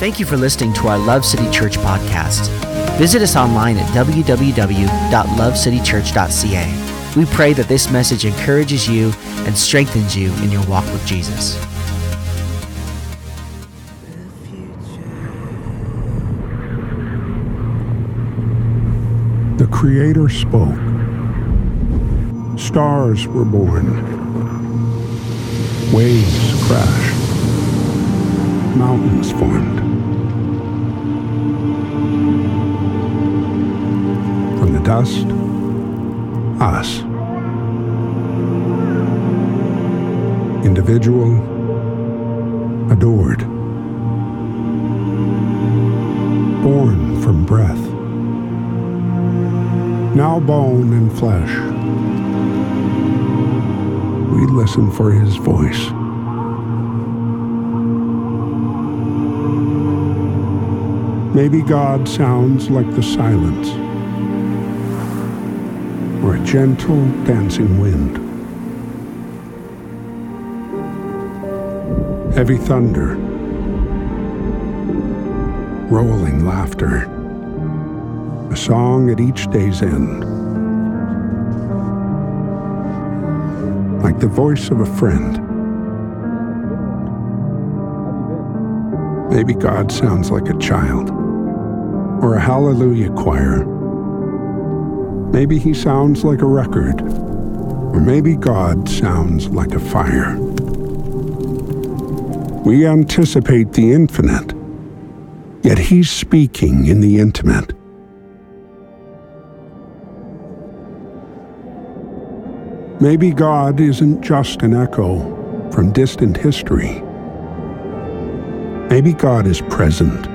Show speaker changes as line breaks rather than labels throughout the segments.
Thank you for listening to our Love City Church podcast. Visit us online at www.lovecitychurch.ca. We pray that this message encourages you and strengthens you in your walk with Jesus.
The Creator spoke. Stars were born. Waves crashed. Mountains formed. Dust, us. Individual, adored. Born from breath now bone and flesh. We listen for his voice. Maybe God sounds like the silence gentle dancing wind. Heavy thunder, rolling laughter a song at each day's end. Like the voice of a friend. Maybe God sounds like a child or a hallelujah choir. Maybe he sounds like a record, or maybe God sounds like a fire. We anticipate the infinite, yet he's speaking in the intimate. Maybe God isn't just an echo from distant history. Maybe God is present,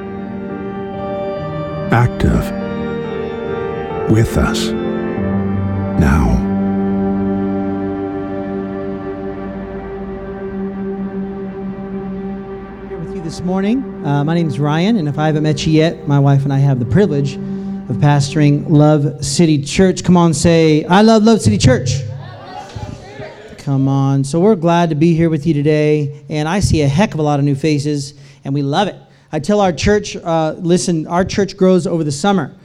active, with us, now.
Here with you this morning. Uh, my name is Ryan, and if I haven't met you yet, my wife and I have the privilege of pastoring Love City Church. Come on, say, I love Love City Church. Come on. So we're glad to be here with you today, and I see a heck of a lot of new faces, and we love it. I tell our church, uh, listen, our church grows over the summer.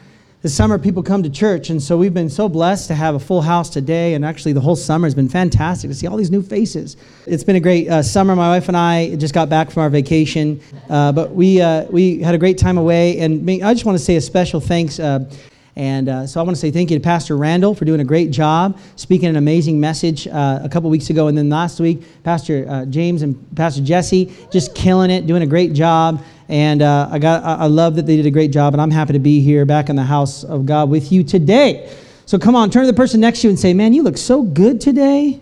The summer, people come to church, and so we've been so blessed to have a full house today, and actually the whole summer has been fantastic to see all these new faces. It's been a great uh, summer. My wife and I just got back from our vacation, uh, but we uh, we had a great time away, and I just want to say a special thanks uh, and uh, so I want to say thank you to Pastor Randall for doing a great job, speaking an amazing message uh, a couple weeks ago. And then last week, Pastor uh, James and Pastor Jesse just killing it, doing a great job. And uh, I, got, I love that they did a great job. And I'm happy to be here back in the house of God with you today. So come on, turn to the person next to you and say, Man, you look so good today.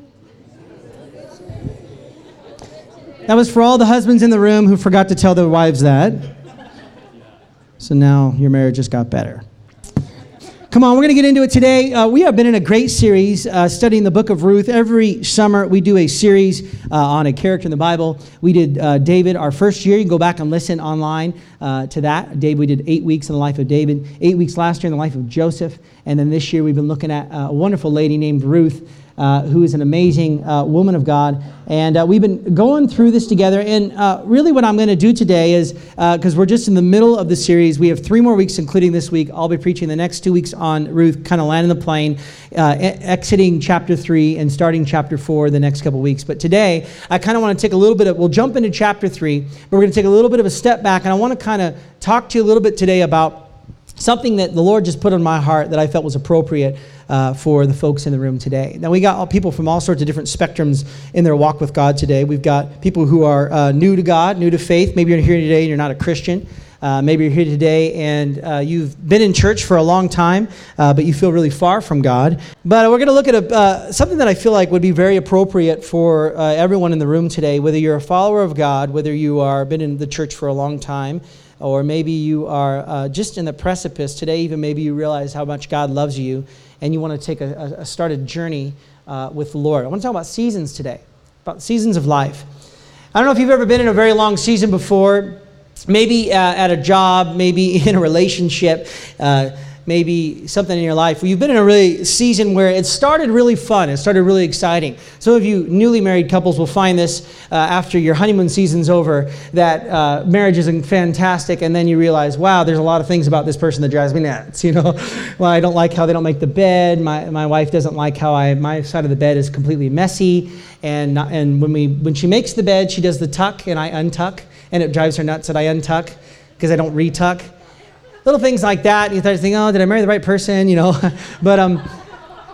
That was for all the husbands in the room who forgot to tell their wives that. So now your marriage just got better. Come on, we're going to get into it today. Uh, we have been in a great series uh, studying the book of Ruth. Every summer, we do a series uh, on a character in the Bible. We did uh, David our first year. You can go back and listen online uh, to that. David, we did eight weeks in the life of David, eight weeks last year in the life of Joseph. And then this year, we've been looking at a wonderful lady named Ruth uh, who is an amazing uh, woman of God. And uh, we've been going through this together. And uh, really, what I'm going to do today is because we're just in the middle of the series, we have three more weeks, including this week. I'll be preaching the next two weeks on Ruth, kind of landing the plane, exiting chapter three and starting chapter four the next couple weeks. But today, I kind of want to take a little bit of, we'll jump into chapter three, but we're going to take a little bit of a step back. And I want to kind of talk to you a little bit today about something that the Lord just put on my heart that I felt was appropriate uh, for the folks in the room today. Now, we got people from all sorts of different spectrums in their walk with God today. We've got people who are uh, new to God, new to faith. Maybe you're here today and you're not a Christian. Uh, maybe you're here today and uh, you've been in church for a long time, uh, but you feel really far from God. But we're going to look at a, uh, something that I feel like would be very appropriate for uh, everyone in the room today, whether you're a follower of God, whether you are been in the church for a long time, or maybe you are uh, just in the precipice today. Even maybe you realize how much God loves you, and you want to take a, a start a journey with the Lord. I want to talk about seasons today, about seasons of life. I don't know if you've ever been in a very long season before maybe uh, at a job, maybe in a relationship. Uh, maybe something in your life where you've been in a really season where it started really fun, it started really exciting. Some of you newly married couples will find this uh, after your honeymoon season's over that uh, marriage is fantastic, and then you realize, wow, there's a lot of things about this person that drives me nuts. You know, well, I don't like how they don't make the bed. My, my wife doesn't like how I my side of the bed is completely messy, and not, and when we when she makes the bed, she does the tuck and I untuck, and it drives her nuts that I untuck because I don't retuck little things like that. You start to think, oh, did I marry the right person? You know, but um,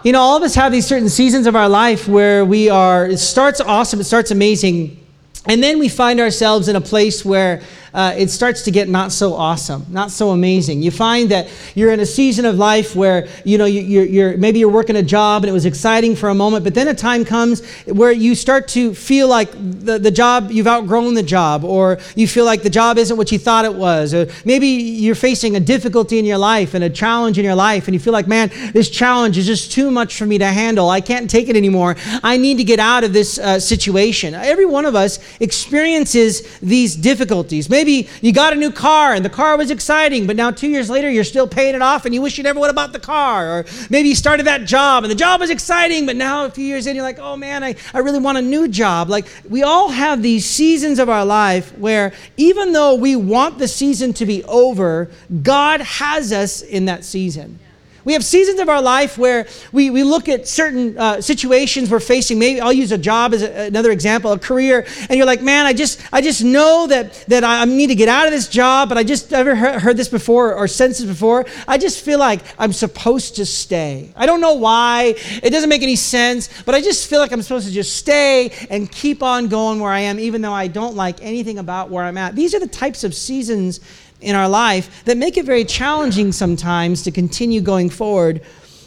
you know, all of us have these certain seasons of our life where we are. It starts awesome. It starts amazing. And then we find ourselves in a place where uh, it starts to get not so awesome, not so amazing. You find that you're in a season of life where you know you're, you're maybe you're working a job and it was exciting for a moment, but then a time comes where you start to feel like the, the job you've outgrown the job, or you feel like the job isn't what you thought it was, or maybe you're facing a difficulty in your life and a challenge in your life, and you feel like, man, this challenge is just too much for me to handle. I can't take it anymore. I need to get out of this uh, situation. Every one of us experiences these difficulties. Maybe you got a new car and the car was exciting, but now two years later you're still paying it off and you wish you never would have bought the car. Or maybe you started that job and the job was exciting, but now a few years in you're like, oh man, I, I really want a new job. Like we all have these seasons of our life where even though we want the season to be over, God has us in that season. We have seasons of our life where we, we look at certain uh, situations we're facing. Maybe I'll use a job as a, another example, a career, and you're like, man, I just I just know that that I need to get out of this job, but I just ever heard, heard this before or sensed this before. I just feel like I'm supposed to stay. I don't know why. It doesn't make any sense, but I just feel like I'm supposed to just stay and keep on going where I am, even though I don't like anything about where I'm at. These are the types of seasons in our life that make it very challenging sometimes to continue going forward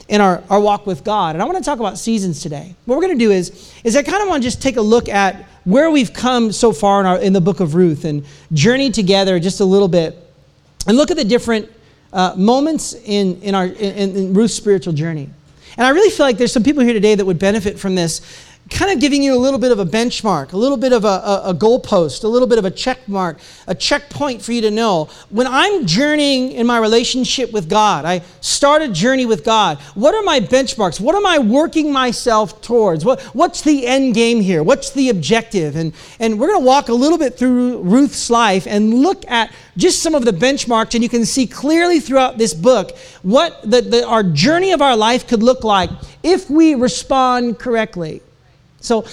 in our, our walk with God. And I want to talk about seasons today. What we're going to do is, is I kind of want to just take a look at where we've come so far in, our, in the book of Ruth and journey together just a little bit and look at the different uh, moments in, in, our, in, in Ruth's spiritual journey. And I really feel like there's some people here today that would benefit from this kind of giving you a little bit of a benchmark, a little bit of a, a, a, goalpost, a little bit of a check mark, a checkpoint for you to know. When I'm journeying in my relationship with God, I start a journey with God. What are my benchmarks? What am I working myself towards? What, what's the end game here? What's the objective? And, and we're going to walk a little bit through Ruth's life and look at just some of the benchmarks, and you can see clearly throughout this book what the, the, our journey of our life could look like if we respond correctly. So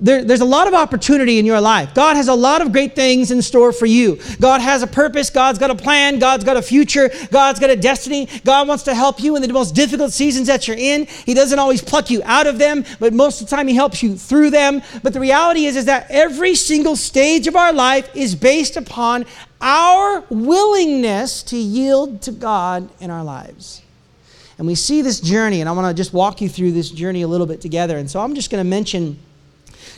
there, there's a lot of opportunity in your life. God has a lot of great things in store for you. God has a purpose. God's got a plan. God's got a future. God's got a destiny. God wants to help you in the most difficult seasons that you're in. He doesn't always pluck you out of them, but most of the time He helps you through them. But the reality is, is that every single stage of our life is based upon our willingness to yield to God in our lives. And we see this journey, and I want to just walk you through this journey a little bit together. And so I'm just going to mention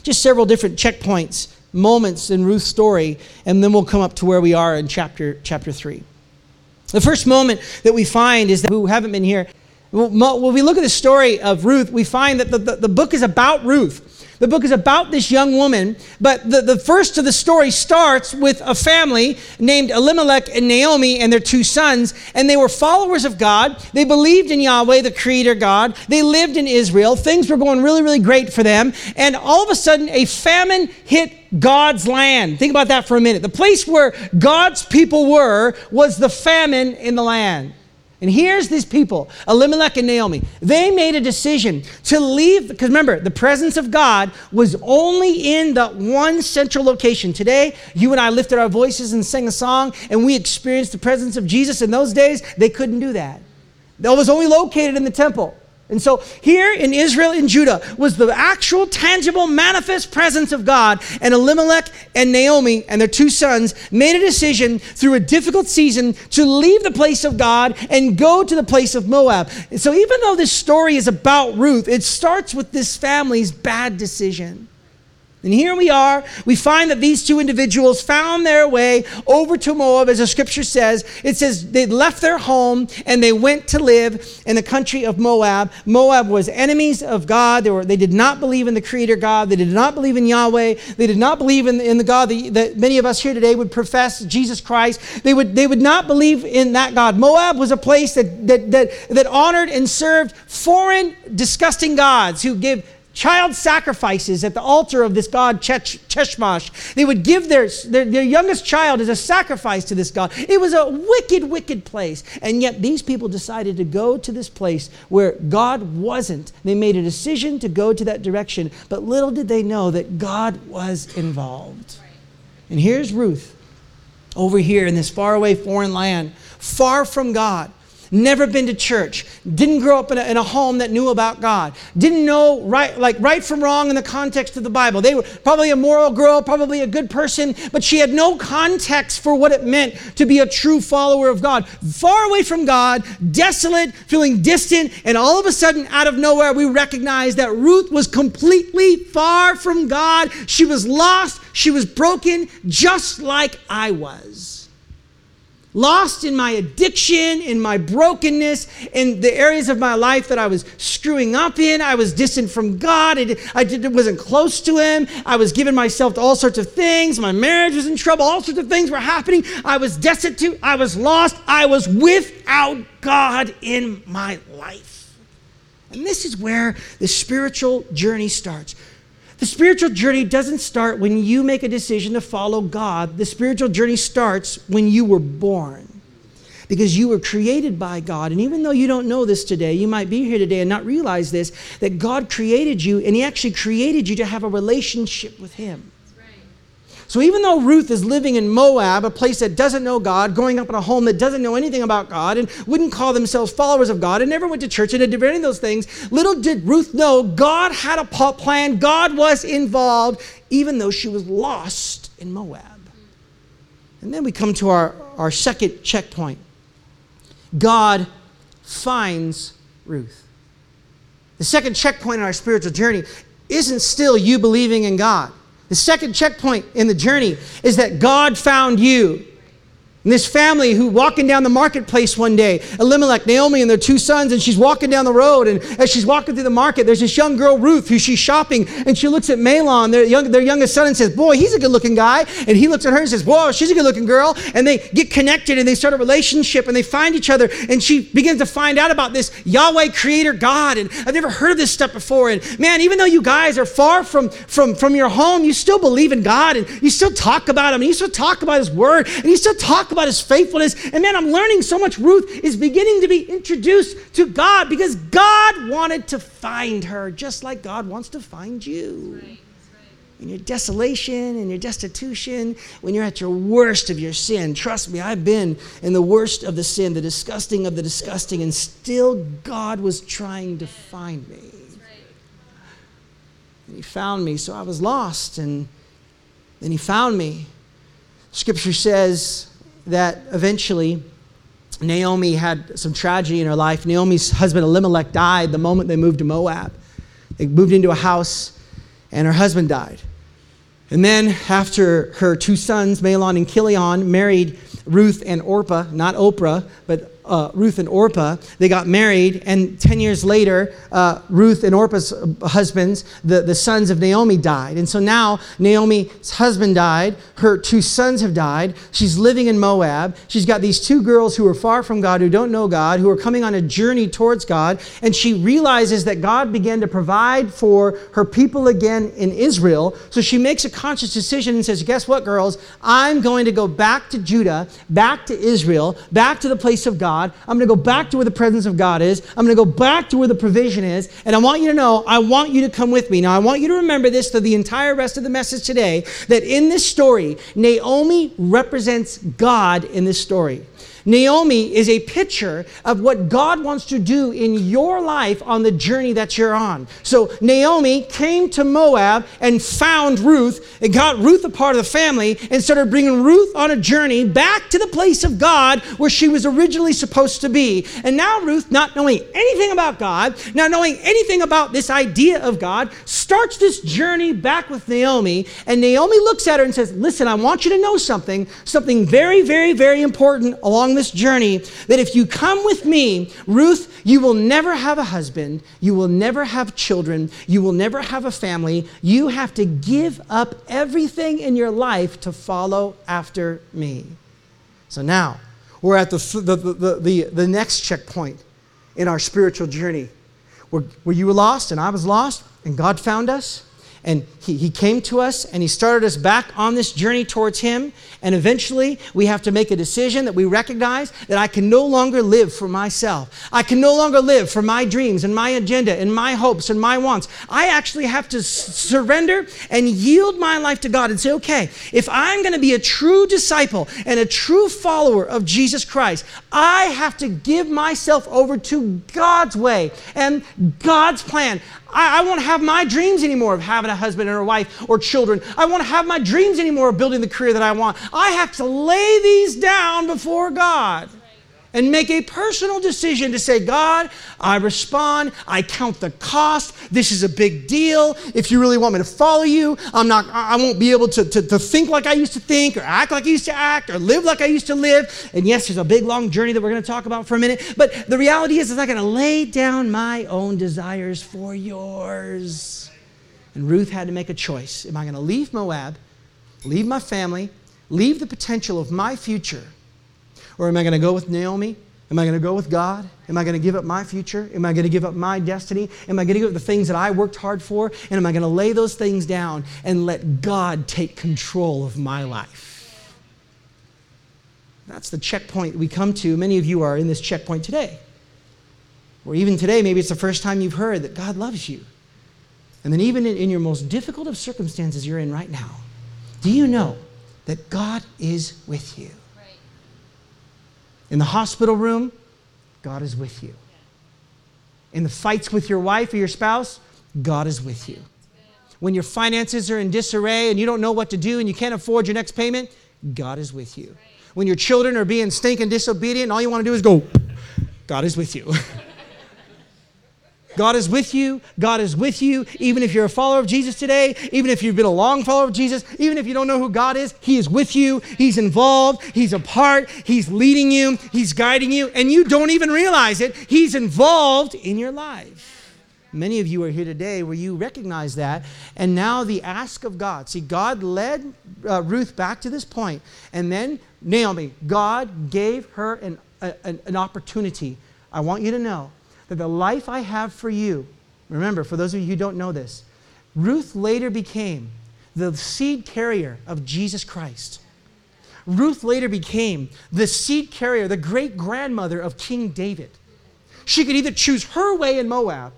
just several different checkpoints, moments in Ruth's story, and then we'll come up to where we are in chapter, chapter 3. The first moment that we find is that who haven't been here, when we look at the story of Ruth, we find that the, the, the book is about Ruth. The book is about this young woman, but the, the first of the story starts with a family named Elimelech and Naomi and their two sons, and they were followers of God. They believed in Yahweh, the Creator God. They lived in Israel. Things were going really, really great for them. And all of a sudden, a famine hit God's land. Think about that for a minute. The place where God's people were was the famine in the land. And here's these people, Elimelech and Naomi. They made a decision to leave, because remember, the presence of God was only in the one central location. Today, you and I lifted our voices and sang a song, and we experienced the presence of Jesus. In those days, they couldn't do that. That was only located in the temple. And so here in Israel and Judah was the actual, tangible, manifest presence of God. And Elimelech and Naomi and their two sons made a decision through a difficult season to leave the place of God and go to the place of Moab. And so even though this story is about Ruth, it starts with this family's bad decision. And here we are. We find that these two individuals found their way over to Moab, as the scripture says. It says they left their home and they went to live in the country of Moab. Moab was enemies of God. They, were, they did not believe in the Creator God. They did not believe in Yahweh. They did not believe in, in the God that, that many of us here today would profess, Jesus Christ. They would, they would not believe in that God. Moab was a place that, that, that, that honored and served foreign, disgusting gods who give child sacrifices at the altar of this god Chemosh. They would give their, their, their, youngest child as a sacrifice to this god. It was a wicked, wicked place. And yet these people decided to go to this place where God wasn't. They made a decision to go to that direction. But little did they know that God was involved. And here's Ruth over here in this faraway foreign land, far from God never been to church, didn't grow up in a, in a home that knew about God, didn't know right, like right from wrong in the context of the Bible. They were probably a moral girl, probably a good person, but she had no context for what it meant to be a true follower of God. Far away from God, desolate, feeling distant, and all of a sudden, out of nowhere, we recognize that Ruth was completely far from God. She was lost, she was broken, just like I was lost in my addiction, in my brokenness, in the areas of my life that I was screwing up in. I was distant from God. I, I did, wasn't close to Him. I was giving myself to all sorts of things. My marriage was in trouble. All sorts of things were happening. I was destitute. I was lost. I was without God in my life. And this is where the spiritual journey starts. The spiritual journey doesn't start when you make a decision to follow God. The spiritual journey starts when you were born. Because you were created by God. And even though you don't know this today, you might be here today and not realize this that God created you, and He actually created you to have a relationship with Him. So even though Ruth is living in Moab, a place that doesn't know God, growing up in a home that doesn't know anything about God, and wouldn't call themselves followers of God, and never went to church and did any of those things, little did Ruth know God had a plan. God was involved, even though she was lost in Moab. And then we come to our, our second checkpoint God finds Ruth. The second checkpoint in our spiritual journey isn't still you believing in God. The second checkpoint in the journey is that God found you. And this family who walking down the marketplace one day, Elimelech, Naomi, and their two sons, and she's walking down the road. And as she's walking through the market, there's this young girl, Ruth, who she's shopping, and she looks at Mahlon, their, young, their youngest son, and says, Boy, he's a good looking guy. And he looks at her and says, Whoa, she's a good looking girl. And they get connected and they start a relationship and they find each other. And she begins to find out about this Yahweh creator God. And I've never heard of this stuff before. And man, even though you guys are far from, from, from your home, you still believe in God and you still talk about Him. And you still talk about His Word and you still talk about his faithfulness. And man, I'm learning so much. Ruth is beginning to be introduced to God because God wanted to find her just like God wants to find you. In your desolation, in your destitution, when you're at your worst of your sin. Trust me, I've been in the worst of the sin, the disgusting of the disgusting, and still God was trying to find me. And He found me, so I was lost, and then He found me. Scripture says that eventually Naomi had some tragedy in her life. Naomi's husband Elimelech died the moment they moved to Moab. They moved into a house, and her husband died. And then, after her two sons, Mahlon and Chilion, married Ruth and Orpah, not Oprah, but uh, Ruth and Orpah. They got married, and 10 years later, uh, Ruth and Orpah's husbands, the, the sons of Naomi, died. And so now Naomi's husband died, her two sons have died. She's living in Moab. She's got these two girls who are far from God, who don't know God, who are coming on a journey towards God. And she realizes that God began to provide for her people again in Israel. So she makes a conscious decision and says, Guess what, girls? I'm going to go back to Judah, back to Israel, back to the place of God. God. I'm going to go back to where the presence of God is. I'm going to go back to where the provision is. And I want you to know, I want you to come with me. Now, I want you to remember this for the entire rest of the message today that in this story, Naomi represents God in this story. Naomi is a picture of what God wants to do in your life on the journey that you're on. So Naomi came to Moab and found Ruth and got Ruth a part of the family and started bringing Ruth on a journey back to the place of God where she was originally supposed to be. And now Ruth, not knowing anything about God, not knowing anything about this idea of God, starts this journey back with Naomi. And Naomi looks at her and says, Listen, I want you to know something, something very, very, very important along this journey that if you come with me, Ruth, you will never have a husband, you will never have children, you will never have a family. You have to give up everything in your life to follow after me. So now, we're at the, the, the, the, the next checkpoint in our spiritual journey where, where you were lost and I was lost, and God found us and he, he came to us and he started us back on this journey towards him. And eventually, we have to make a decision that we recognize that I can no longer live for myself. I can no longer live for my dreams and my agenda and my hopes and my wants. I actually have to s- surrender and yield my life to God and say, okay, if I'm going to be a true disciple and a true follower of Jesus Christ, I have to give myself over to God's way and God's plan. I, I won't have my dreams anymore of having a husband and a wife or children. I won't have my dreams anymore of building the career that I want. I have to lay these down before God and make a personal decision to say, God, I respond. I count the cost. This is a big deal. If you really want me to follow you, I'm not, I won't be able to, to, to think like I used to think or act like I used to act or live like I used to live. And yes, there's a big long journey that we're going to talk about for a minute. But the reality is, is I'm going to lay down my own desires for yours. And Ruth had to make a choice. Am I going to leave Moab, leave my family, leave the potential of my future? Or am I going to go with Naomi? Am I going to go with God? Am I going to give up my future? Am I going to give up my destiny? Am I going to give up the things that I worked hard for? And am I going to lay those things down and let God take control of my life? That's the checkpoint we come to. Many of you are in this checkpoint today. Or even today, maybe it's the first time you've heard that God loves you. And then, even in, your most difficult of circumstances you're in right now, do you know that God is with you? In the hospital room, God is with you. In the fights with your wife or your spouse, God is with you. When your finances are in disarray and you don't know what to do and you can't afford your next payment, God is with you. When your children are being stinking disobedient all you want to do is go, God is with you. God is with you. God is with you. Even if you're a follower of Jesus today, even if you've been a long follower of Jesus, even if you don't know who God is, He is with you. He's involved. He's a part. He's leading you. He's guiding you. And you don't even realize it. He's involved in your life. Many of you are here today where you recognize that. And now the ask of God. See, God led uh, Ruth back to this point, And then Naomi, God gave her an, a, an opportunity. I want you to know that the life I have for you, remember, for those of you who don't know this, Ruth later became the seed carrier of Jesus Christ. Ruth later became the seed carrier, the great grandmother of King David. She could either choose her way in Moab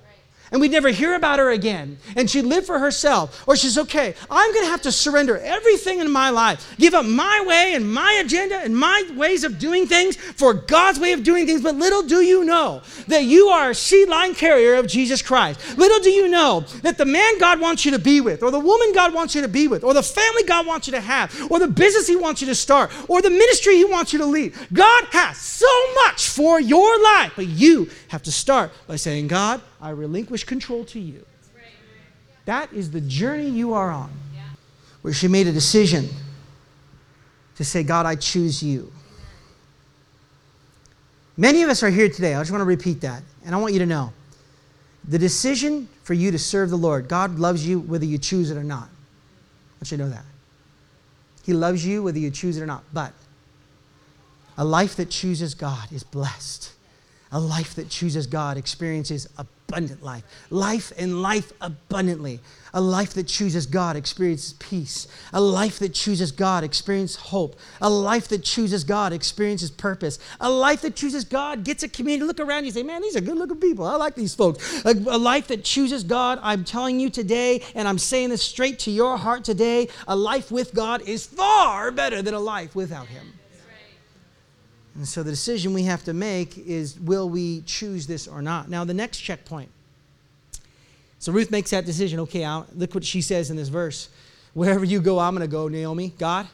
and we'd never hear about her again. And she'd live for herself. Or she's okay, I'm going to have to surrender everything in my life, give up my way and my agenda and my ways of doing things for God's way of doing things. But little do you know that you are a seed line carrier of Jesus Christ. Little do you know that the man God wants you to be with, or the woman God wants you to be with, or the family God wants you to have, or the business He wants you to start, or the ministry He wants you to lead. God has so much for your life, but you have to start by saying, God, I relinquish control to you. That is the journey you are on. Where she made a decision to say, God, I choose you. Many of us are here today. I just want to repeat that. And I want you to know the decision for you to serve the Lord, God loves you whether you choose it or not. I want you to know that. He loves you whether you choose it or not. But a life that chooses God is blessed. A life that chooses God experiences abundant life. Life and life abundantly. A life that chooses God experiences peace. A life that chooses God experiences hope. A life that chooses God experiences purpose. A life that chooses God gets a community. Look around you say, man, these are good looking people. I like these folks. A, a life that chooses God, I'm telling you today, and I'm saying this straight to your heart today, a life with God is far better than a life without Him. And so the decision we have to make is will we choose this or not? Now, the next checkpoint. So Ruth makes that decision. Okay, I'll, look what she says in this verse. Wherever you go, I'm going to go, Naomi. God,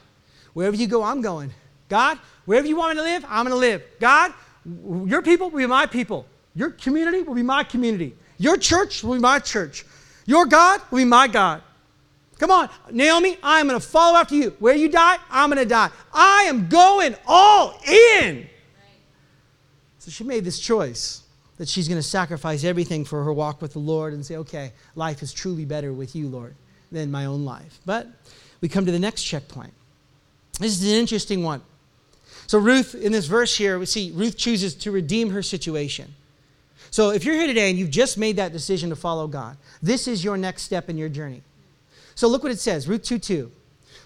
wherever you go, I'm going. God, wherever you want me to live, I'm going to live. God, Your people will be my people. Your community will be my community. Your church will be my church. Your God will be my God. Come on, Naomi, I am going to follow after you. Where you die, I'm going to die. I am going all in. So she made this choice that she's going to sacrifice everything for her walk with the Lord and say, okay, life is truly better with you, Lord, than my own life. But we come to the next checkpoint. This is an interesting one. So, Ruth, in this verse here, we see Ruth chooses to redeem her situation. So, if you're here today and you've just made that decision to follow God, this is your next step in your journey. So, look what it says Ruth 2 2.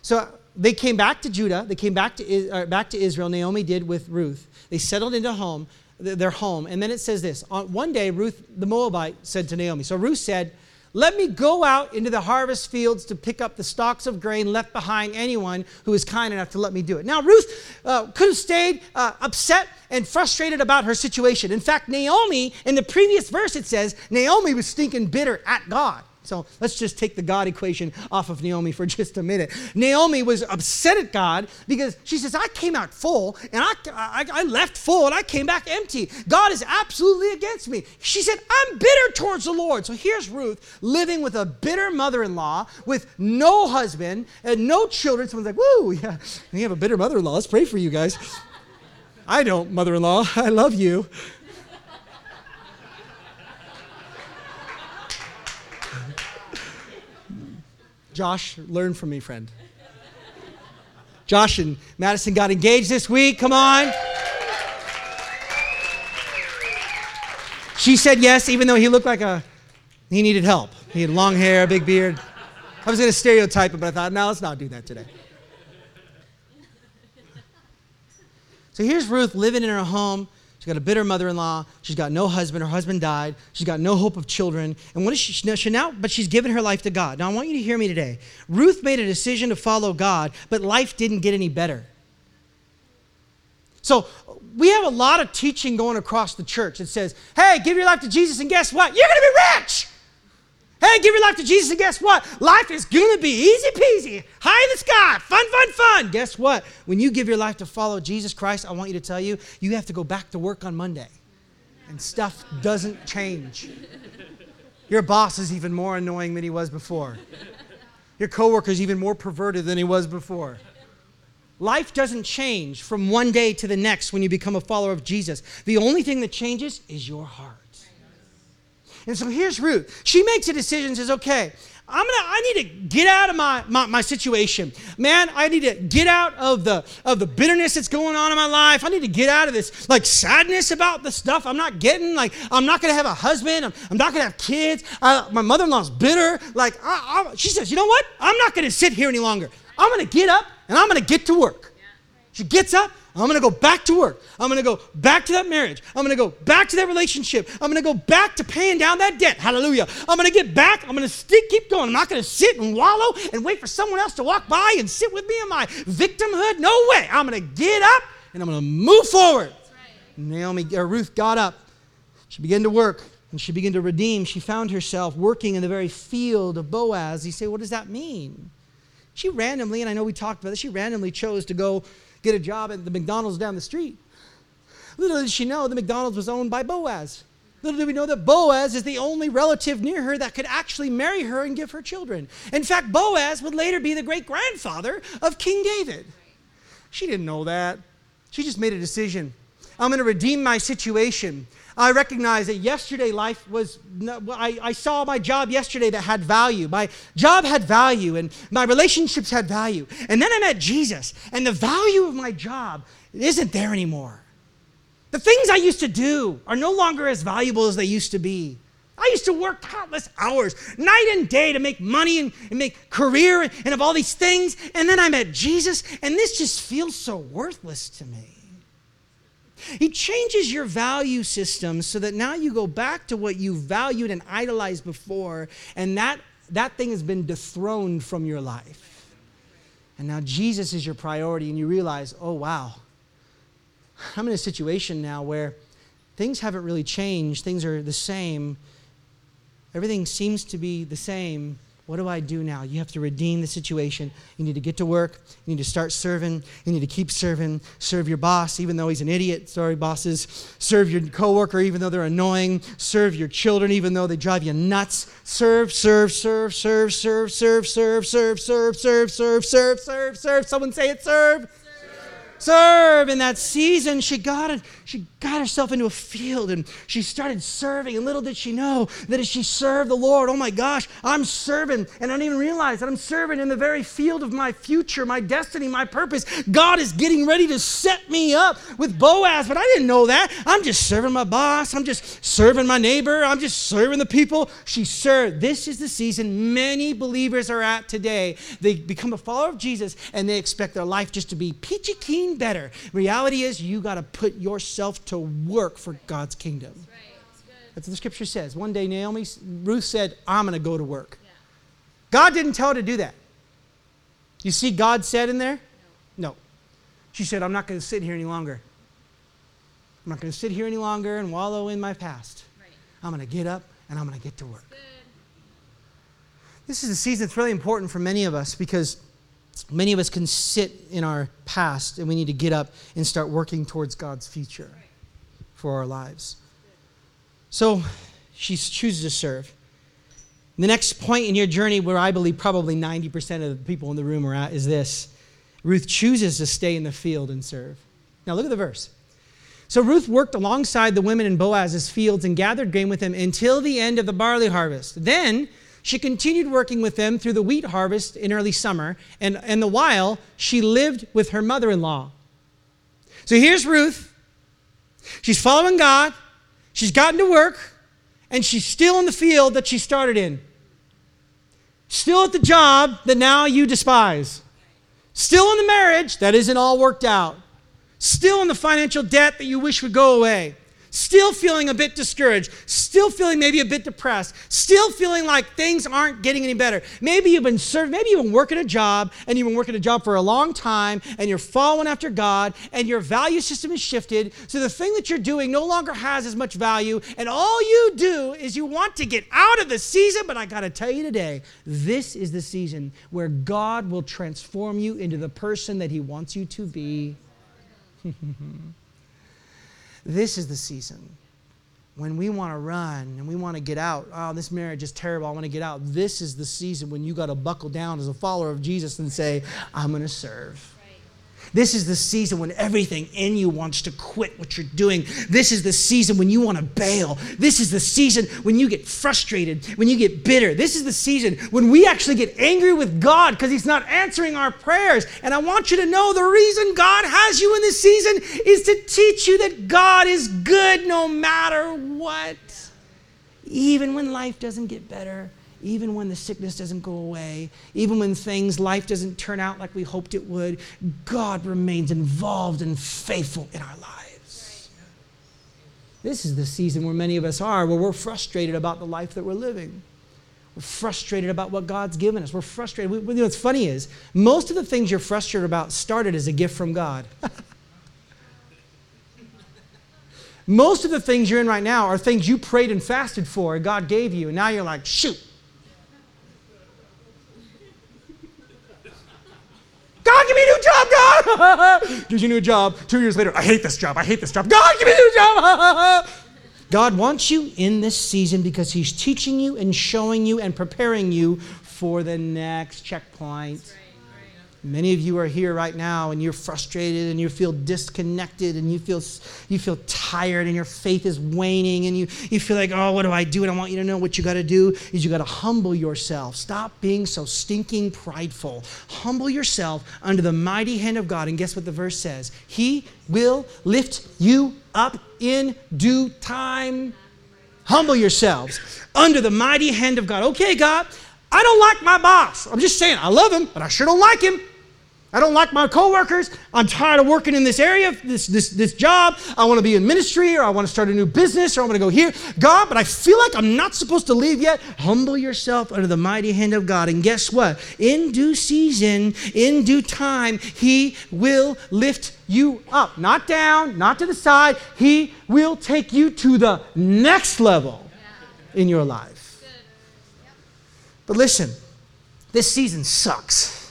So, they came back to Judah, they came back to, uh, back to Israel, Naomi did with Ruth. They settled into home, their home. And then it says this On one day, Ruth the Moabite said to Naomi, So Ruth said, let me go out into the harvest fields to pick up the stalks of grain left behind anyone who is kind enough to let me do it. Now, Ruth uh, could have stayed uh, upset and frustrated about her situation. In fact, Naomi, in the previous verse, it says, Naomi was stinking bitter at God. So let's just take the God equation off of Naomi for just a minute. Naomi was upset at God because she says, I came out full and I, I, I, left full and I came back empty. God is absolutely against me. She said, I'm bitter towards the Lord. So here's Ruth living with a bitter mother in law with no husband and no children. Someone's like, Woo, yeah, you have a bitter mother in law. Let's pray for you guys. I don't, mother in law. I love you. Josh, learn from me, friend. Josh and Madison got engaged this week. Come on. She said yes, even though he looked like a he needed help. He had long hair, a big beard. I was going to stereotype it, but I thought, no, let's not do that today. So here's Ruth living in her home. She's got a bitter mother-in-law. She's got no husband. Her husband died. She's got no hope of children. And what is she, she now? But she's given her life to God. Now I want you to hear me today. Ruth made a decision to follow God, but life didn't get any better. So we have a lot of teaching going across the church that says, "Hey, give your life to Jesus, and guess what? You're going to be rich." Hey, give your life to Jesus, and guess what? Life is gonna be easy peasy, high in the sky, fun, fun, fun. Guess what? When you give your life to follow Jesus Christ, I want you to tell you, you have to go back to work on Monday. And stuff doesn't change. Your boss is even more annoying than he was before. Your coworker is even more perverted than he was before. Life doesn't change from one day to the next when you become a follower of Jesus. The only thing that changes is your heart. And so here's Ruth. She makes a decision, says, okay, I'm gonna, I need to get out of my, my, my, situation. Man, I need to get out of the of the bitterness that's going on in my life. I need to get out of this like sadness about the stuff I'm not getting. Like, I'm not gonna have a husband. I'm, I'm not gonna have kids. My mother-in-law's bitter. Like, I, I, she says, you know what? I'm not gonna sit here any longer. I'm gonna get up and I'm gonna get to work. She gets up I'm going to go back to work. I'm going to go back to that marriage. I'm going to go back to that relationship. I'm going to go back to paying down that debt. Hallelujah. I'm going to get back. I'm going to keep going. I'm not going to sit and wallow and wait for someone else to walk by and sit with me in my victimhood. No way. I'm going to get up and I'm going to move forward. Right. Naomi or Ruth got up. She began to work and she began to redeem. She found herself working in the very field of Boaz. You say, what does that mean? She randomly, and I know we talked about this, she randomly chose to go get a job at the McDonald's down the street. Little did she know the McDonald's was owned by Boaz. Little did we know that Boaz is the only relative near her that could actually marry her and give her children. In fact, Boaz would later be the great grandfather of King David. She didn't know that. She just made a decision. I'm going to redeem my situation. I recognize that yesterday life was, I, I saw my job yesterday that had value. My job had value and my relationships had value. And then I met Jesus, and the value of my job isn't there anymore. The things I used to do are no longer as valuable as they used to be. I used to work countless hours, night and day, to make money and, and, make career and of all these things. And then I met Jesus, and this just feels so worthless to me. He changes your value system so that now you go back to what you valued and idolized before, and that, that thing has been dethroned from your life. And now Jesus is your priority, and you realize, oh, wow, I'm in a situation now where things haven't really changed, things are the same. Everything seems to be the same, What do I do now? You have to redeem the situation. You need to get to work. You need to start serving. You need to keep serving. Serve your boss, even though he's an idiot. Sorry, bosses. Serve your coworker, even though they're annoying. Serve your children, even though they drive you nuts. Serve, serve, serve, serve, serve, serve, serve, serve, serve, serve, serve, serve, serve, serve. Someone say it, serve serve in that season. She got it she got herself into a field and she started serving. And little did she know that as she served the lord oh my gosh i'm serving. And i didn't even realize that i'm serving in the very field of my future my destiny my purpose. God is getting ready to set me up with boaz. But i didn't know that. I'm just serving my boss. I'm just serving my neighbor. I'm just serving the people she served. This is the season many believers are at today. They become a follower of jesus and they expect their life just to be peachy keen better. Reality is, you got to put yourself to work for God's kingdom. That's, right. That's what the scripture says. One day, Naomi, Ruth said, I'm going to go to work. Yeah. God didn't tell her to do that. You see, God said in there? No. no. She said, I'm not going to sit here any longer. I'm not going to sit here any longer and wallow in my past. Right. I'm going to get up and I'm going to get to work. This is a season that's really important for many of us because Many of us can sit in our past and we need to get up and start working towards God's future for our lives. So she chooses to serve. The next point in your journey, where I believe probably 90% of the people in the room are at, is this Ruth chooses to stay in the field and serve. Now look at the verse. So Ruth worked alongside the women in Boaz's fields and gathered grain with them until the end of the barley harvest. Then she continued working with them through the wheat harvest in early summer, and, and the while she lived with her mother in law. So here's Ruth. She's following God, she's gotten to work, and she's still in the field that she started in. Still at the job that now you despise. Still in the marriage that isn't all worked out. Still in the financial debt that you wish would go away still feeling a bit discouraged, still feeling maybe a bit depressed, still feeling like things aren't getting any better. Maybe you've been serving, maybe you've been working a job and you've been working a job for a long time and you're following after God and your value system is shifted. So the thing that you're doing no longer has as much value. And all you do is you want to get out of the season. But I got to tell you today, this is the season where God will transform you into the person that He wants you to be. This is the season when we want to run and we want to get out. Oh, this marriage is terrible. I want to get out. This is the season when you got to buckle down as a follower of Jesus and say, I'm going to serve. This is the season when everything in you wants to quit what you're doing. This is the season when you want to bail. This is the season when you get frustrated, when you get bitter. This is the season when we actually get angry with God because He's not answering our prayers. And I want you to know the reason God has you in this season is to teach you that God is good no matter what. Even when life doesn't get better, even when the sickness doesn't go away, even when things, life doesn't turn out like we hoped it would, God remains involved and faithful in our lives. This is the season where many of us are, where we're frustrated about the life that we're living. We're frustrated about what God's given us. We're frustrated. We, you know, what's funny is, most of the things you're frustrated about started as a gift from God. most of the things you're in right now are things you prayed and fasted for, and God gave you, and now you're like, shoot, God, give me a new job, God. Gives you a new job. Two years later, I hate this job. I hate this job. God, give me a new job. God wants you in this season because He's teaching you and showing you and preparing you for the next checkpoint. Many of you are here right now and you're frustrated and you feel disconnected and you feel, you feel tired and your faith is waning and you, you feel like, oh, what do I do? And I want you to know what you got to do is you got to humble yourself. Stop being so stinking prideful. Humble yourself under the mighty hand of God. And guess what the verse says? He will lift you up in due time. Humble yourselves under the mighty hand of God. Okay, God, I don't like my boss. I'm just saying, I love him, but I sure don't like him. I don't like my coworkers. I'm tired of working in this area, this, this, this job. I want to be in ministry or I want to start a new business or I want to go here. God, but I feel like I'm not supposed to leave yet. Humble yourself under the mighty hand of God. And guess what? In due season, in due time, He will lift you up. Not down, not to the side. He will take you to the next level in your life. But listen, This season sucks.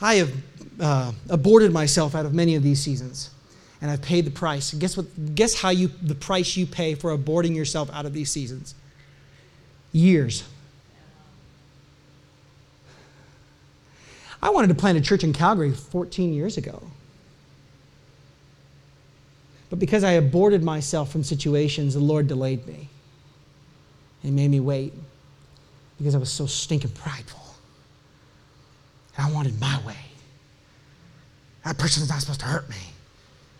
I have uh, aborted myself out of many of these seasons, and I've paid the price. Guess what? Guess how you the price you pay for aborting yourself out of these seasons? Years. I wanted to plant a church in Calgary 14 years ago. But because I aborted myself from situations, the Lord delayed me. He made me wait because I was so stinking prideful. And I wanted my way. That person is not supposed to hurt me.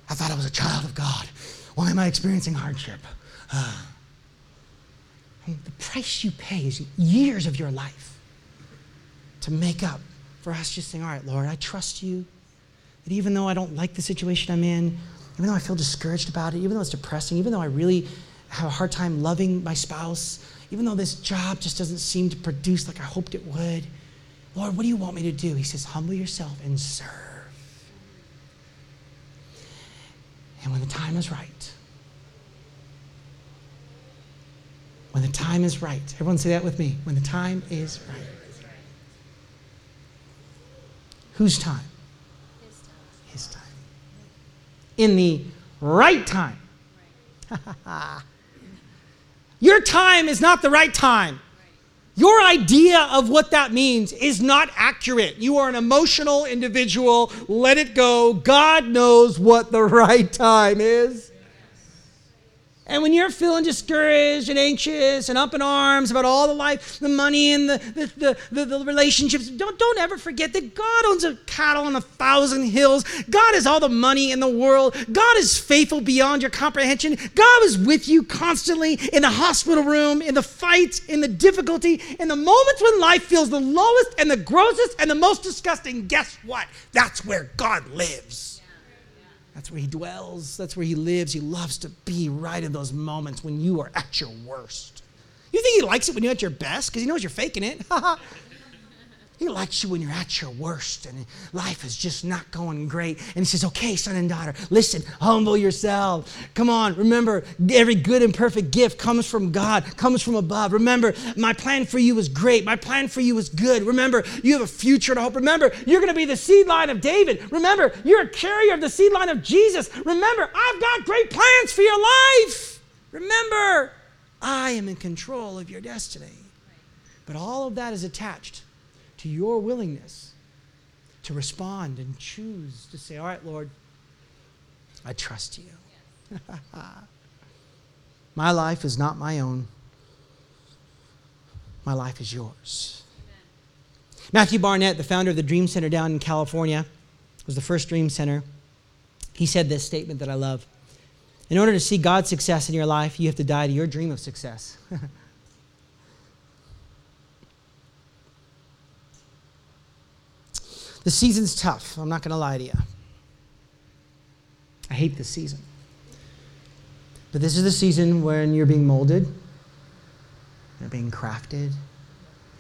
I thought I was a child of God. Why am I experiencing hardship? Uh, the price you pay is years of your life to make up for us just saying, All right, Lord, I trust you. That even though I don't like the situation I'm in, even though I feel discouraged about it, even though it's depressing, even though I really have a hard time loving my spouse, even though this job just doesn't seem to produce like I hoped it would, Lord, what do you want me to do? He says, Humble yourself and serve. And when the time is right, when the time is right, everyone say that with me. When the time is right. Whose time? His time. His time. In the right time. Your time is not the right time. Your idea of what that means is not accurate. You are an emotional individual. Let it go. God knows what the right time is. And when you're feeling discouraged and anxious and up in arms about all the life, the money and the, the, the, the, relationships, don't, don't ever forget that God owns a cattle on a thousand hills. God has all the money in the world. God is faithful beyond your comprehension. God is with you constantly in the hospital room, in the fight, in the difficulty, in the moments when life feels the lowest and the grossest and the most disgusting. Guess what? That's where God lives. That's where he dwells. That's where he lives. He loves to be right in those moments when you are at your worst. You think he likes it when you're at your best because he knows you're faking it? He likes you when you're at your worst and life is just not going great. And he says, Okay, son and daughter, listen, humble yourself. Come on, remember, every good and perfect gift comes from God, comes from above. Remember, my plan for you is great. My plan for you is good. Remember, you have a future to hope. Remember, you're going to be the seed line of David. Remember, you're a carrier of the seed line of Jesus. Remember, I've got great plans for your life. Remember, I am in control of your destiny. But all of that is attached to your willingness to respond and choose to say, All right, Lord, I trust you. my life is not my own, my life is yours. Amen. Matthew Barnett, the founder of the Dream Center down in California, was the first Dream Center. He said this statement that I love. In order to see God's success in your life, you have to die to your dream of success. The season's tough. I'm not going to lie to you. I hate this season. But this is the season when you're being molded, you're being crafted,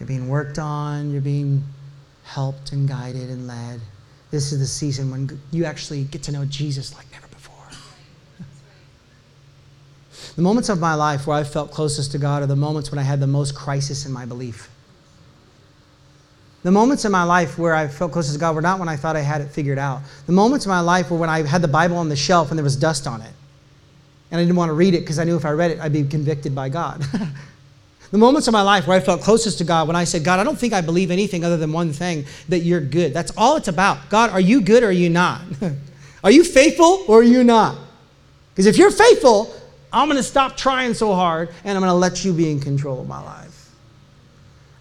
you're being worked on, you're being helped and guided and led. This is the season when you actually get to know Jesus like never before. the moments of my life where I felt closest to God are the moments when I had the most crisis in my belief. The moments in my life where I felt closest to God were not when I thought I had it figured out. The moments in my life were when I had the Bible on the shelf and there was dust on it. And I didn't want to read it because I knew if I read it, I'd be convicted by God. the moments of my life where I felt closest to God when I said, God, I don't think I believe anything other than one thing that you're good. That's all it's about. God, are you good or are you not? are you faithful or are you not? Because if you're faithful, I'm going to stop trying so hard and I'm going to let you be in control of my life.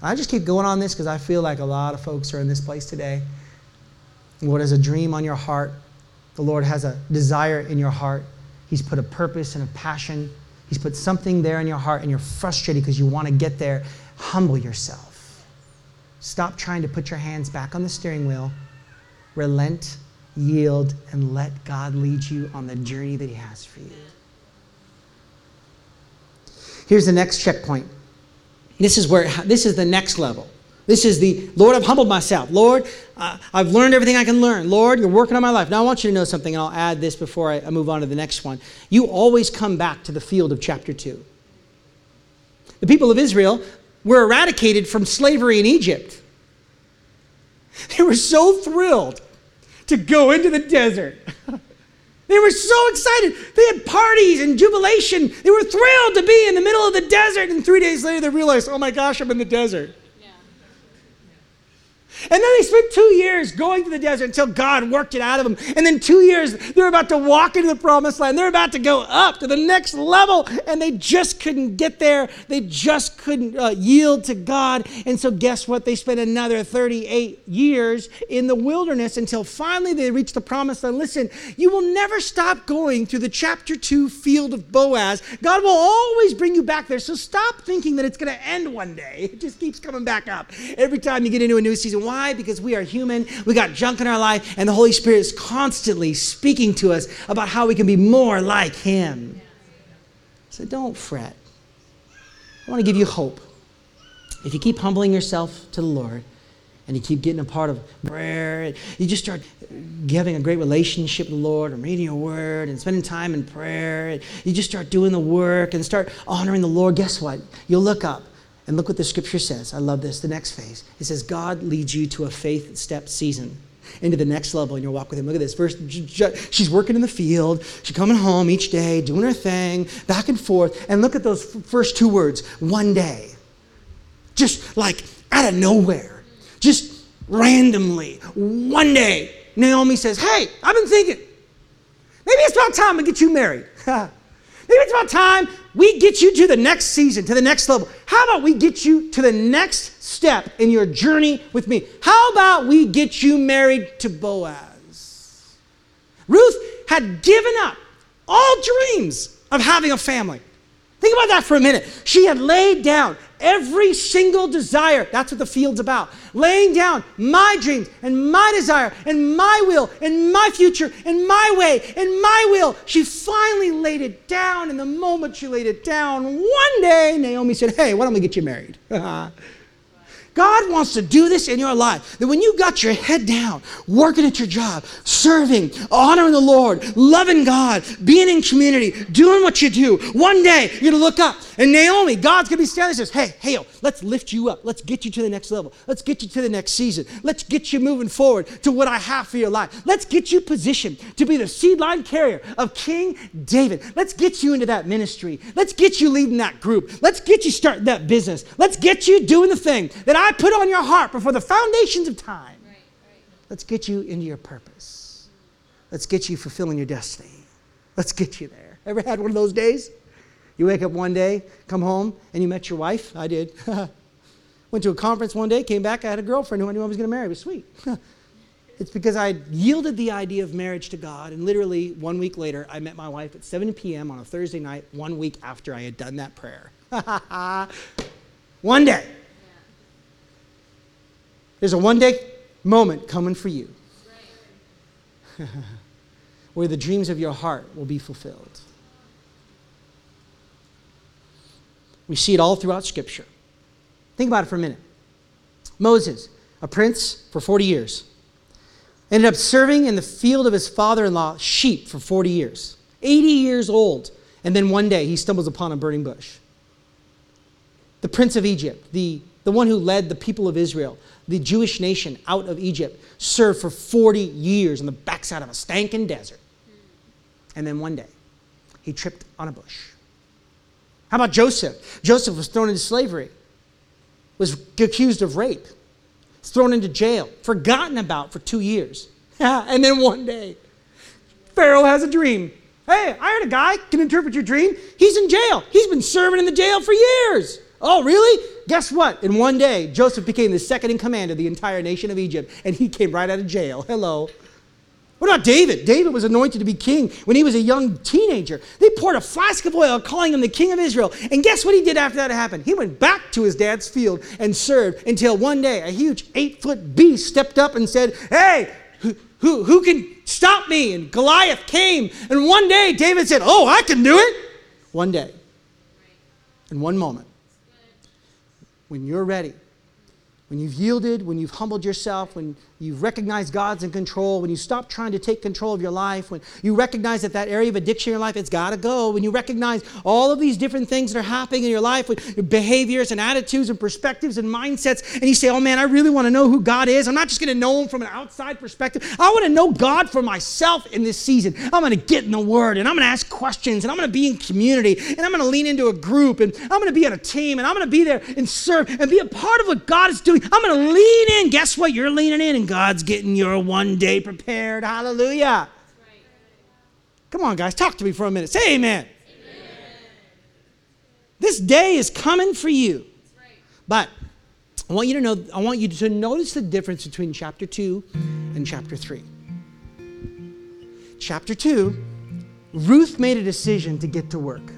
I just keep going on this because I feel like a lot of folks are in this place today. What is a dream on your heart? The Lord has a desire in your heart. He's put a purpose and a passion. He's put something there in your heart, and you're frustrated because you want to get there. Humble yourself. Stop trying to put your hands back on the steering wheel. Relent, yield, and let God lead you on the journey that He has for you. Here's the next checkpoint this is where this is the next level. This is the Lord, I've humbled myself. Lord, uh, I've learned everything I can learn. Lord, you're working on my life. Now, I want you to know something, and I'll add this before I, I move on to the next one. You always come back to the field of chapter 2. The people of Israel were eradicated from slavery in Egypt. They were so thrilled to go into the desert. They were so excited. They had parties and jubilation. They were thrilled to be in the middle of the desert. And three days later, they realized, oh my gosh, I'm in the desert. And then they spent two years going to the desert until God worked it out of them. And then two years, they're about to walk into the promised land. They're about to go up to the next level, and they just couldn't get there. They just couldn't uh, yield to God. And so, guess what? They spent another 38 years in the wilderness until finally they reached the promised land. Listen, you will never stop going through the chapter 2 field of Boaz. God will always bring you back there. So, stop thinking that it's going to end one day. It just keeps coming back up every time you get into a new season. Why? Because we are human, we got junk in our life, and the Holy Spirit is constantly speaking to us about how we can be more like Him. So don't fret. I want to give you hope. If you keep humbling yourself to the Lord, and you keep getting a part of prayer, you just start having a great relationship with the Lord and reading your word and spending time in prayer. You just start doing the work and start honoring the Lord. Guess what? You'll look up and look what the scripture says. I love this. The next phase. It says, God leads you to a faith step season into the next level in your walk with him. Look at this. First, she's working in the field. She's coming home each day, doing her thing, back and forth. And look at those first two words one day. Just like out of nowhere, just randomly, one day, Naomi says, Hey, I've been thinking, maybe it's about time to get you married. Maybe it's about time we get you to the next season, to the next level. How about we get you to the next step in your journey with me? How about we get you married to Boaz? Ruth had given up all dreams of having a family. Think about that for a minute. She had laid down every single desire. That's what the field's about. Laying down my dreams and my desire and my will and my future and my way and my will. She finally laid it down. And the moment she laid it down, one day Naomi said, Hey, why don't we get you married? God wants to do this in your life. That when you got your head down, working at your job, serving, honoring the Lord, loving God, being in community, doing what you do, one day you're gonna look up and Naomi, God's gonna be standing there and says, Hey, Hail, let's lift you up. Let's get you to the next level. Let's get you to the next season. Let's get you moving forward to what I have for your life. Let's get you positioned to be the seed line carrier of King David. Let's get you into that ministry. Let's get you leading that group. Let's get you starting that business. Let's get you doing the thing that I I put on your heart before the foundations of time. Right, right. Let's get you into your purpose. Let's get you fulfilling your destiny. Let's get you there. Ever had one of those days? You wake up one day, come home, and you met your wife? I did. Went to a conference one day, came back, I had a girlfriend who I knew I was going to marry. It was sweet. it's because I yielded the idea of marriage to God, and literally one week later, I met my wife at 7 p.m. on a Thursday night, one week after I had done that prayer. one day. There's a one day moment coming for you where the dreams of your heart will be fulfilled. We see it all throughout Scripture. Think about it for a minute. Moses, a prince for 40 years, ended up serving in the field of his father in law, sheep, for 40 years. 80 years old. And then one day he stumbles upon a burning bush. The prince of Egypt, the, the one who led the people of Israel, the Jewish nation out of Egypt, served for 40 years on the backside of a stankin' desert. And then one day, he tripped on a bush. How about Joseph? Joseph was thrown into slavery, was accused of rape, thrown into jail, forgotten about for two years. and then one day, Pharaoh has a dream. Hey, I heard a guy can interpret your dream. He's in jail. He's been serving in the jail for years. Oh, really? Guess what? In one day, Joseph became the second in command of the entire nation of Egypt, and he came right out of jail. Hello. What about David? David was anointed to be king when he was a young teenager. They poured a flask of oil, calling him the king of Israel. And guess what he did after that happened? He went back to his dad's field and served until one day a huge eight foot beast stepped up and said, Hey, who, who, who can stop me? And Goliath came. And one day David said, Oh, I can do it. One day, in one moment when you're ready, when you've yielded, when you've humbled yourself, when you recognize God's in control, when you stop trying to take control of your life, when you recognize that that area of addiction in your life, it's got to go, when you recognize all of these different things that are happening in your life with behaviors and attitudes and perspectives and mindsets, and you say, oh man, I really want to know who God is. I'm not just going to know him from an outside perspective. I want to know God for myself in this season. I'm going to get in the Word, and I'm going to ask questions, and I'm going to be in community, and I'm going to lean into a group, and I'm going to be on a team, and I'm going to be there and serve and be a part of what God is doing. I'm going to lean in. Guess what? You're leaning in, God's getting your one day prepared. Hallelujah. Come on, guys, talk to me for a minute. Say amen. amen. This day is coming for you. But I want you to know, I want you to notice the difference between chapter 2 and chapter 3. Chapter 2, Ruth made a decision to get to work.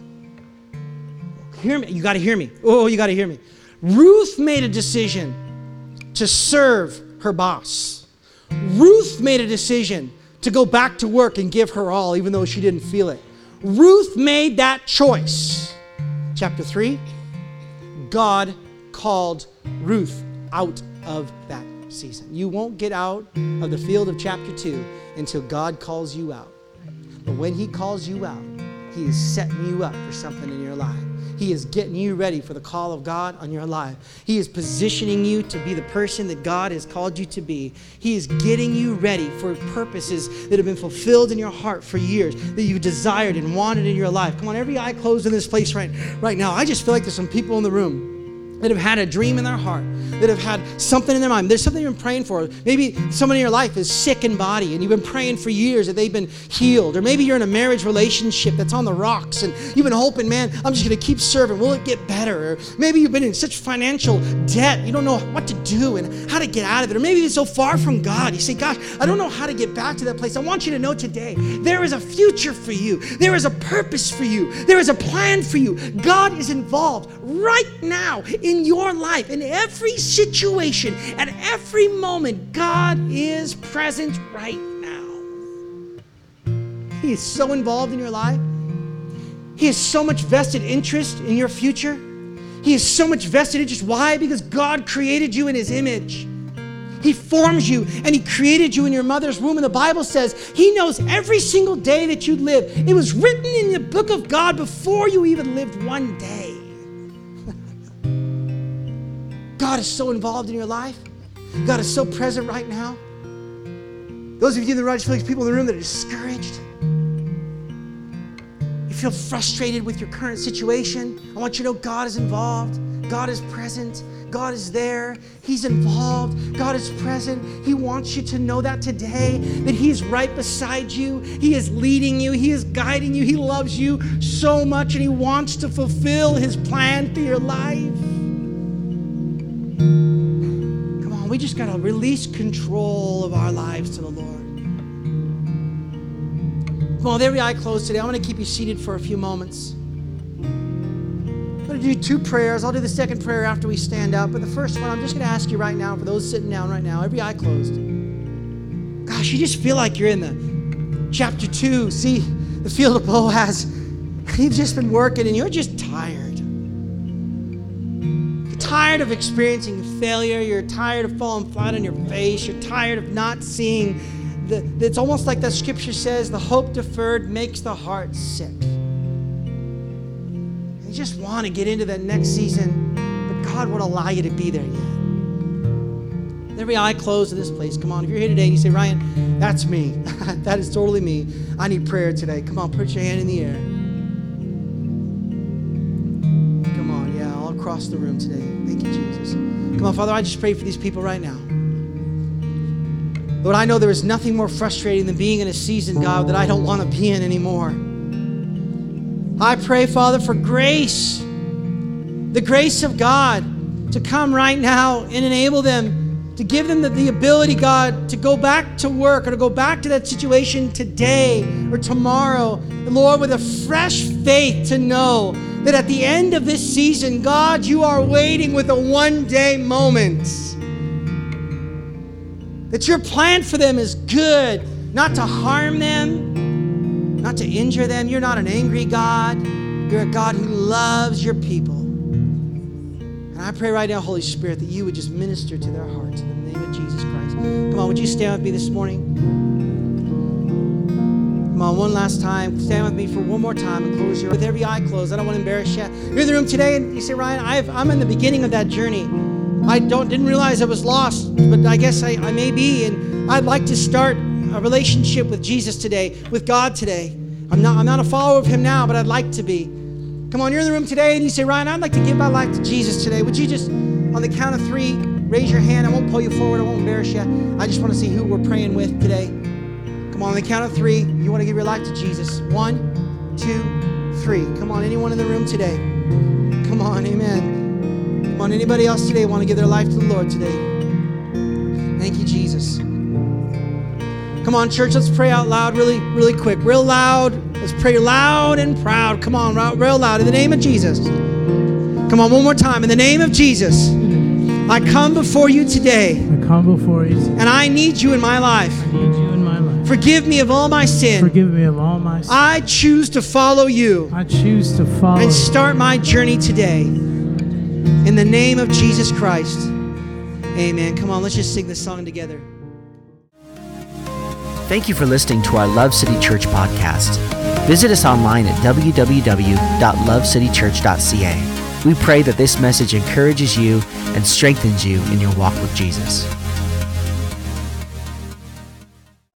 Hear me, you got to hear me. Oh, you got to hear me. Ruth made a decision to serve her boss. Ruth made a decision to go back to work and give her all, even though she didn't feel it. Ruth made that choice. Chapter 3 God called Ruth out of that season. You won't get out of the field of chapter 2 until God calls you out. But when He calls you out, He is setting you up for something in your life. He is getting you ready for the call of God on your life. He is positioning you to be the person that God has called you to be. He is getting you ready for purposes that have been fulfilled in your heart for years, that you've desired and wanted in your life. Come on, every eye closed in this place right, right now. I just feel like there's some people in the room that have had a dream in their heart, that have had something in their mind. There's something you've been praying for. Maybe someone in your life is sick in body and you've been praying for years that they've been healed. Or maybe you're in a marriage relationship that's on the rocks and you've been hoping, man, I'm just going to keep serving. Will it get better? Or maybe you've been in such financial debt, you don't know what to do and how to get out of it. Or maybe you're so far from God. You say, gosh, I don't know how to get back to that place. I want you to know today there is a future for you, there is a purpose for you, there is a plan for you. God is involved right now in your life, in every situation, at every moment, God is present right now. He is so involved in your life. He has so much vested interest in your future. He has so much vested interest. Why? Because God created you in His image. He forms you and He created you in your mother's womb. And the Bible says He knows every single day that you live. It was written in the book of God before you even lived one day. God is so involved in your life. God is so present right now. Those of you in the place, people in the room that are discouraged, you feel frustrated with your current situation. I want you to know God is involved. God is present. God is there. He's involved. God is present. He wants you to know that today, that He's right beside you. He is leading you. He is guiding you. He loves you so much, and He wants to fulfill His plan for your life. On, we just got to release control of our lives to the Lord. On, with every eye closed today, I'm going to keep you seated for a few moments. I'm going to do two prayers. I'll do the second prayer after we stand up. But the first one, I'm just going to ask you right now, for those sitting down right now, every eye closed. Gosh, you just feel like you're in the chapter two. See, the field of Boaz. You've just been working and you're just tired tired of experiencing failure. You're tired of falling flat on your face. You're tired of not seeing. The, it's almost like that scripture says the hope deferred makes the heart sick. You just want to get into that next season, but God won't allow you to be there yet. Every eye closed in this place. Come on, if you're here today and you say, Ryan, that's me. that is totally me. I need prayer today. Come on, put your hand in the air. Across the room today. Thank you, Jesus. Come on, Father, I just pray for these people right now. Lord, I know there is nothing more frustrating than being in a season, God, that I don't want to be in anymore. I pray, Father, for grace, the grace of God to come right now and enable them, to give them the, the ability, God, to go back to work or to go back to that situation today or tomorrow. Lord, with a fresh faith to know that at the end of this season, God, you are waiting with a one day moment. That your plan for them is good, not to harm them, not to injure them. You're not an angry God, you're a God who loves your people. And I pray right now, Holy Spirit, that you would just minister to their hearts in the name of Jesus Christ. Come on, would you stand with me this morning? Come on, one last time. Stand with me for one more time and close your with every eye closed. I don't want to embarrass you. You're in the room today and you say, Ryan, I've, I'm in the beginning of that journey. I don't didn't realize I was lost, but I guess I, I may be, and I'd like to start a relationship with Jesus today, with God today. I'm not, I'm not a follower of Him now, but I'd like to be. Come on, you're in the room today and you say, Ryan, I'd like to give my life to Jesus today. Would you just, on the count of three, raise your hand? I won't pull you forward, I won't embarrass you. I just want to see who we're praying with today. Come on, on the count of three, you want to give your life to Jesus. One, two, three. Come on, anyone in the room today? Come on, amen. Come on, anybody else today want to give their life to the Lord today? Thank you, Jesus. Come on, church, let's pray out loud really, really quick. Real loud. Let's pray loud and proud. Come on, real loud. In the name of Jesus. Come on, one more time. In the name of Jesus. I come before you today.
I come before you.
And I need you in my life.
I need you in my life.
Forgive me of all my sin.
Forgive me of all my sin.
I choose to follow you.
I choose to follow.
And start my journey today. In the name of Jesus Christ. Amen. Come on, let's just sing this song together.
Thank you for listening to our Love City Church podcast. Visit us online at www.lovecitychurch.ca. We pray that this message encourages you and strengthens you in your walk with Jesus.